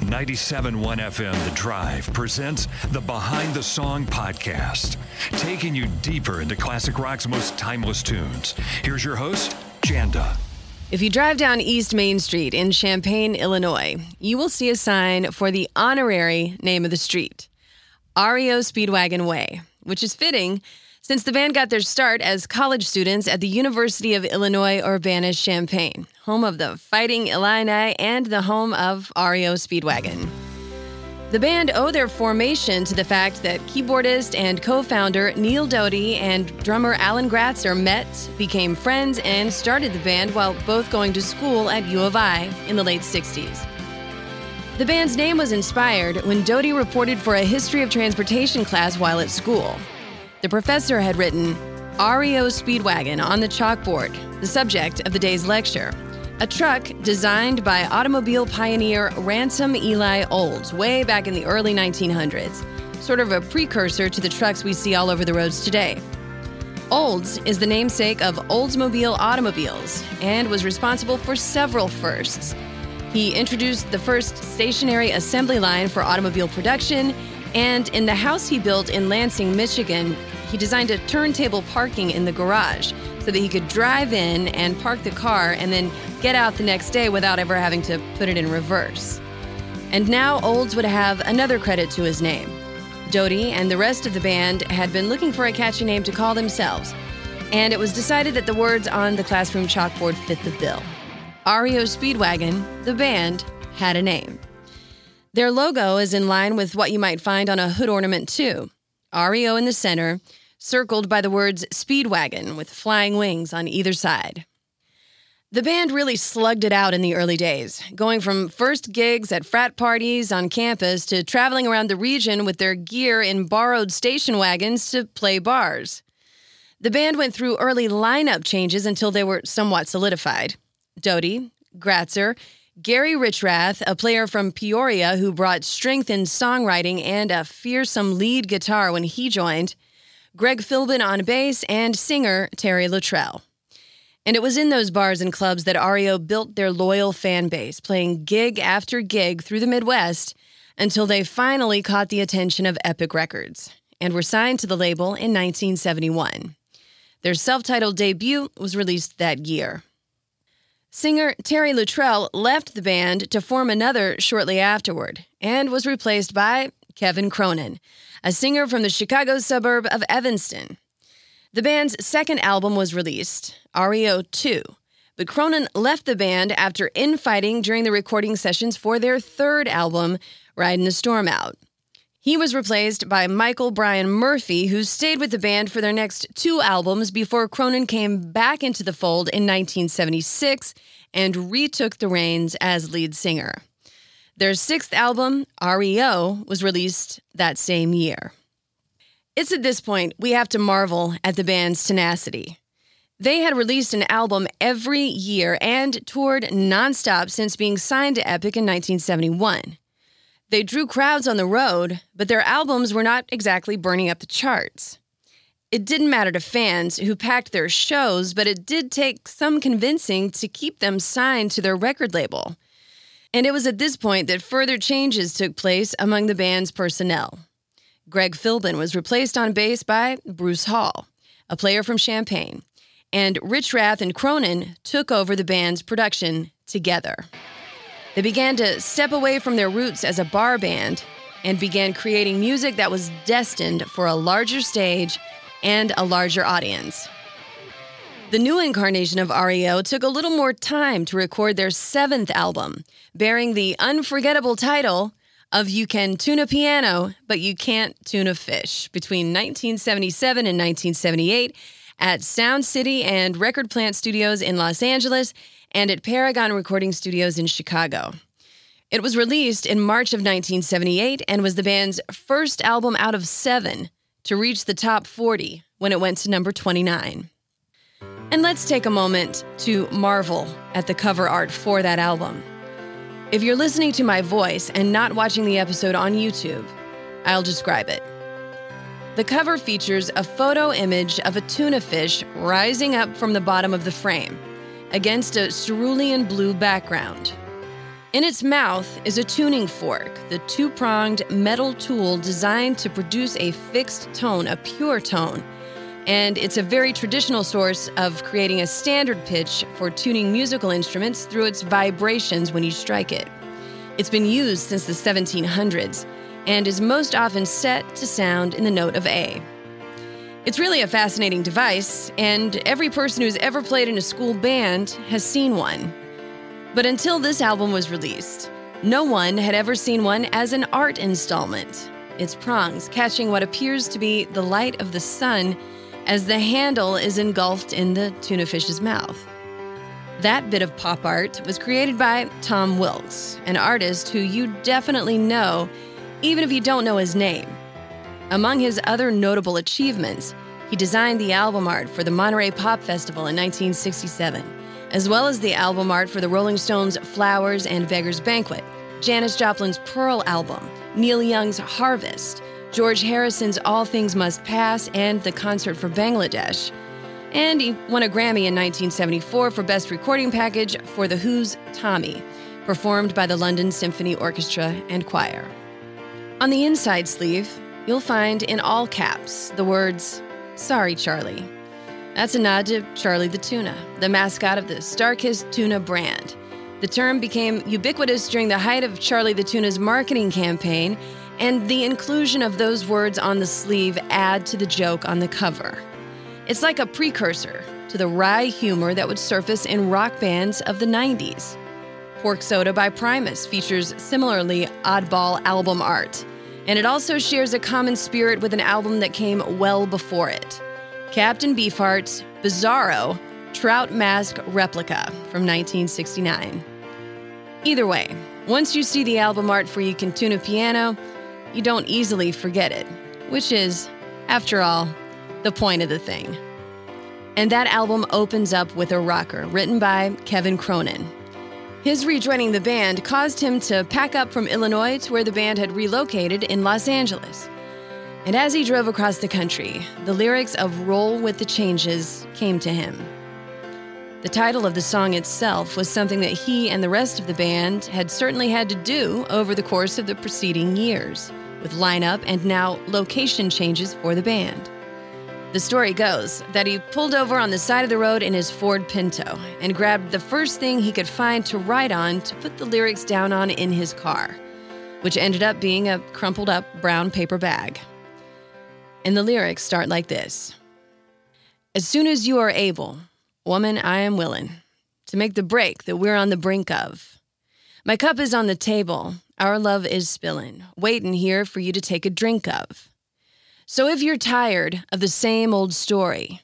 97.1 FM The Drive presents the Behind the Song podcast, taking you deeper into classic rock's most timeless tunes. Here's your host, Janda. If you drive down East Main Street in Champaign, Illinois, you will see a sign for the honorary name of the street, REO Speedwagon Way, which is fitting since the band got their start as college students at the University of Illinois Urbana Champaign, home of the Fighting Illini and the home of REO Speedwagon. The band owe their formation to the fact that keyboardist and co founder Neal Doughty and drummer Alan Gratzer met, became friends, and started the band while both going to school at U of I in the late 60s. The band's name was inspired when Doughty reported for a history of transportation class while at school. The professor had written REO Speedwagon on the chalkboard, the subject of the day's lecture. A truck designed by automobile pioneer Ransom Eli Olds way back in the early 1900s, sort of a precursor to the trucks we see all over the roads today. Olds is the namesake of Oldsmobile Automobiles and was responsible for several firsts. He introduced the first stationary assembly line for automobile production and in the house he built in Lansing, Michigan, he designed a turntable parking in the garage so that he could drive in and park the car and then get out the next day without ever having to put it in reverse. And now Olds would have another credit to his name. Doughty and the rest of the band had been looking for a catchy name to call themselves, and it was decided that the words on the classroom chalkboard fit the bill. REO Speedwagon, the band, had a name. Their logo is in line with what you might find on a hood ornament, too. REO in the center, circled by the words Speedwagon with flying wings on either side. The band really slugged it out in the early days, going from first gigs at frat parties on campus to traveling around the region with their gear in borrowed station wagons to play bars. The band went through early lineup changes until they were somewhat solidified. Doughty, Gratzer, Gary Richrath, a player from Peoria who brought strength in songwriting and a fearsome lead guitar when he joined, Greg Philbin on bass, and singer Terry Luttrell. And it was in those bars and clubs that REO built their loyal fan base, playing gig after gig through the Midwest until they finally caught the attention of Epic Records and were signed to the label in 1971. Their self titled debut was released that year. Singer Terry Luttrell left the band to form another shortly afterward and was replaced by Kevin Cronin, a singer from the Chicago suburb of Evanston. The band's second album was released, REO 2, but Cronin left the band after infighting during the recording sessions for their third album, Riding the Storm Out. He was replaced by Michael Brian Murphy, who stayed with the band for their next two albums before Cronin came back into the fold in 1976 and retook the reins as lead singer. Their sixth album, REO, was released that same year. It's at this point we have to marvel at the band's tenacity. They had released an album every year and toured nonstop since being signed to Epic in 1971. They drew crowds on the road, but their albums were not exactly burning up the charts. It didn't matter to fans who packed their shows, but it did take some convincing to keep them signed to their record label. And it was at this point that further changes took place among the band's personnel. Greg Philbin was replaced on bass by Bruce Hall, a player from Champaign, and Richrath and Cronin took over the band's production together. They began to step away from their roots as a bar band and began creating music that was destined for a larger stage and a larger audience. The new incarnation of REO took a little more time to record their seventh album, bearing the unforgettable title of You Can Tune a Piano, but You Can't Tune a Fish between 1977 and 1978 at Sound City and Record Plant Studios in Los Angeles and at Paragon Recording Studios in Chicago. It was released in March of 1978 and was the band's first album out of seven to reach the top 40 when it went to number 29. And let's take a moment to marvel at the cover art for that album. If you're listening to my voice and not watching the episode on YouTube, I'll describe it. The cover features a photo image of a tuna fish rising up from the bottom of the frame against a cerulean blue background. In its mouth is a tuning fork, the two pronged metal tool designed to produce a fixed tone, a pure tone. And it's a very traditional source of creating a standard pitch for tuning musical instruments through its vibrations when you strike it. It's been used since the 1700s and is most often set to sound in the note of A. It's really a fascinating device, and every person who's ever played in a school band has seen one. But until this album was released, no one had ever seen one as an art installment. Its prongs catching what appears to be the light of the sun as the handle is engulfed in the tuna fish's mouth. That bit of pop art was created by Tom Wilkes, an artist who you definitely know, even if you don't know his name. Among his other notable achievements, he designed the album art for the Monterey Pop Festival in 1967, as well as the album art for the Rolling Stones' Flowers and Beggar's Banquet, Janis Joplin's Pearl album, Neil Young's Harvest, George Harrison's All Things Must Pass, and the Concert for Bangladesh. And he won a Grammy in 1974 for Best Recording Package for The Who's Tommy, performed by the London Symphony Orchestra and Choir. On the inside sleeve, you'll find in all caps the words, Sorry, Charlie. That's a nod to Charlie the Tuna, the mascot of the Starkist Tuna brand. The term became ubiquitous during the height of Charlie the Tuna's marketing campaign, and the inclusion of those words on the sleeve add to the joke on the cover. It's like a precursor to the wry humor that would surface in rock bands of the 90s. Pork Soda by Primus features similarly oddball album art and it also shares a common spirit with an album that came well before it Captain Beefheart's Bizarro Trout Mask Replica from 1969. Either way, once you see the album art for You Can Tune a Piano, you don't easily forget it, which is, after all, the point of the thing. And that album opens up with a rocker written by Kevin Cronin. His rejoining the band caused him to pack up from Illinois to where the band had relocated in Los Angeles. And as he drove across the country, the lyrics of Roll with the Changes came to him. The title of the song itself was something that he and the rest of the band had certainly had to do over the course of the preceding years, with lineup and now location changes for the band. The story goes that he pulled over on the side of the road in his Ford Pinto and grabbed the first thing he could find to write on to put the lyrics down on in his car, which ended up being a crumpled up brown paper bag. And the lyrics start like this As soon as you are able, woman, I am willing to make the break that we're on the brink of. My cup is on the table, our love is spilling, waiting here for you to take a drink of. So if you're tired of the same old story,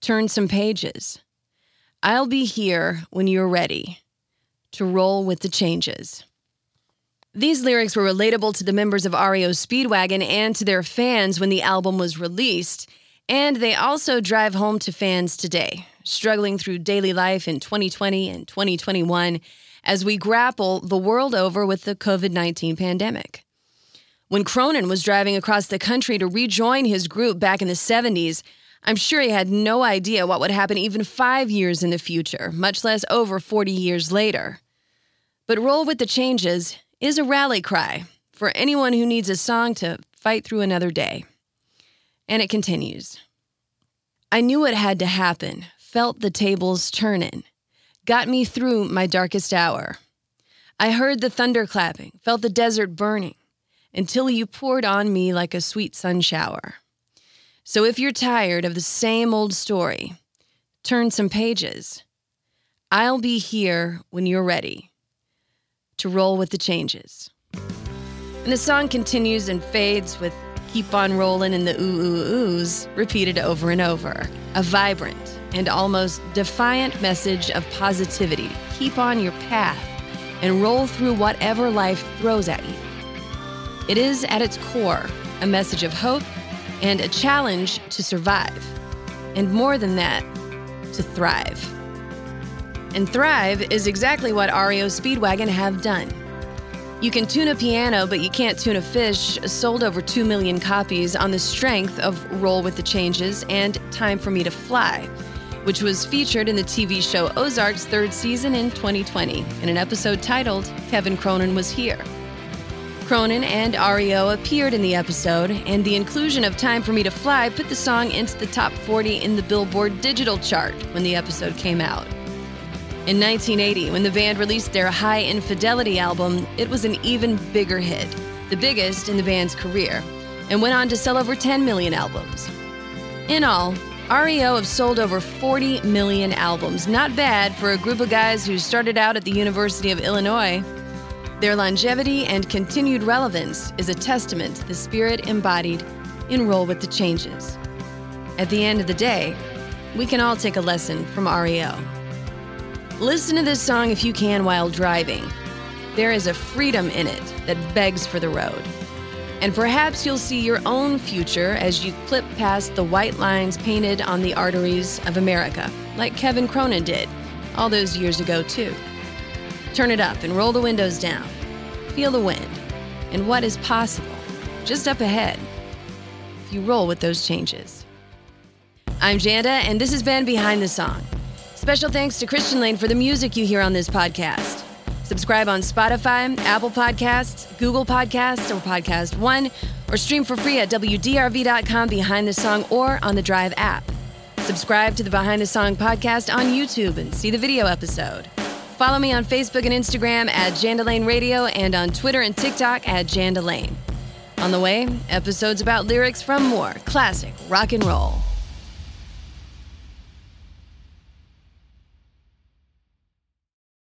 turn some pages. I'll be here when you're ready to roll with the changes. These lyrics were relatable to the members of REO Speedwagon and to their fans when the album was released, and they also drive home to fans today, struggling through daily life in 2020 and 2021 as we grapple the world over with the COVID 19 pandemic. When Cronin was driving across the country to rejoin his group back in the 70s, I'm sure he had no idea what would happen even five years in the future, much less over 40 years later. But Roll with the Changes is a rally cry for anyone who needs a song to fight through another day. And it continues I knew it had to happen, felt the tables turning, got me through my darkest hour. I heard the thunder clapping, felt the desert burning until you poured on me like a sweet sun shower. So if you're tired of the same old story, turn some pages. I'll be here when you're ready to roll with the changes. And the song continues and fades with Keep on Rolling in the Ooh Ooh Oohs repeated over and over. A vibrant and almost defiant message of positivity. Keep on your path and roll through whatever life throws at you. It is, at its core, a message of hope and a challenge to survive. And more than that, to thrive. And thrive is exactly what REO Speedwagon have done. You can tune a piano, but you can't tune a fish, sold over 2 million copies on the strength of Roll with the Changes and Time for Me to Fly, which was featured in the TV show Ozark's third season in 2020 in an episode titled Kevin Cronin Was Here. Cronin and REO appeared in the episode, and the inclusion of Time for Me to Fly put the song into the top 40 in the Billboard digital chart when the episode came out. In 1980, when the band released their Hi Infidelity album, it was an even bigger hit, the biggest in the band's career, and went on to sell over 10 million albums. In all, REO have sold over 40 million albums. Not bad for a group of guys who started out at the University of Illinois their longevity and continued relevance is a testament to the spirit embodied in Roll with the Changes. At the end of the day, we can all take a lesson from REO. Listen to this song if you can while driving. There is a freedom in it that begs for the road. And perhaps you'll see your own future as you clip past the white lines painted on the arteries of America, like Kevin Cronin did all those years ago, too. Turn it up and roll the windows down. Feel the wind and what is possible just up ahead if you roll with those changes. I'm Janda, and this has been Behind the Song. Special thanks to Christian Lane for the music you hear on this podcast. Subscribe on Spotify, Apple Podcasts, Google Podcasts, or Podcast One, or stream for free at WDRV.com Behind the Song or on the Drive app. Subscribe to the Behind the Song podcast on YouTube and see the video episode. Follow me on Facebook and Instagram at Jandalane Radio and on Twitter and TikTok at Jandalane. On the way, episodes about lyrics from more classic rock and roll.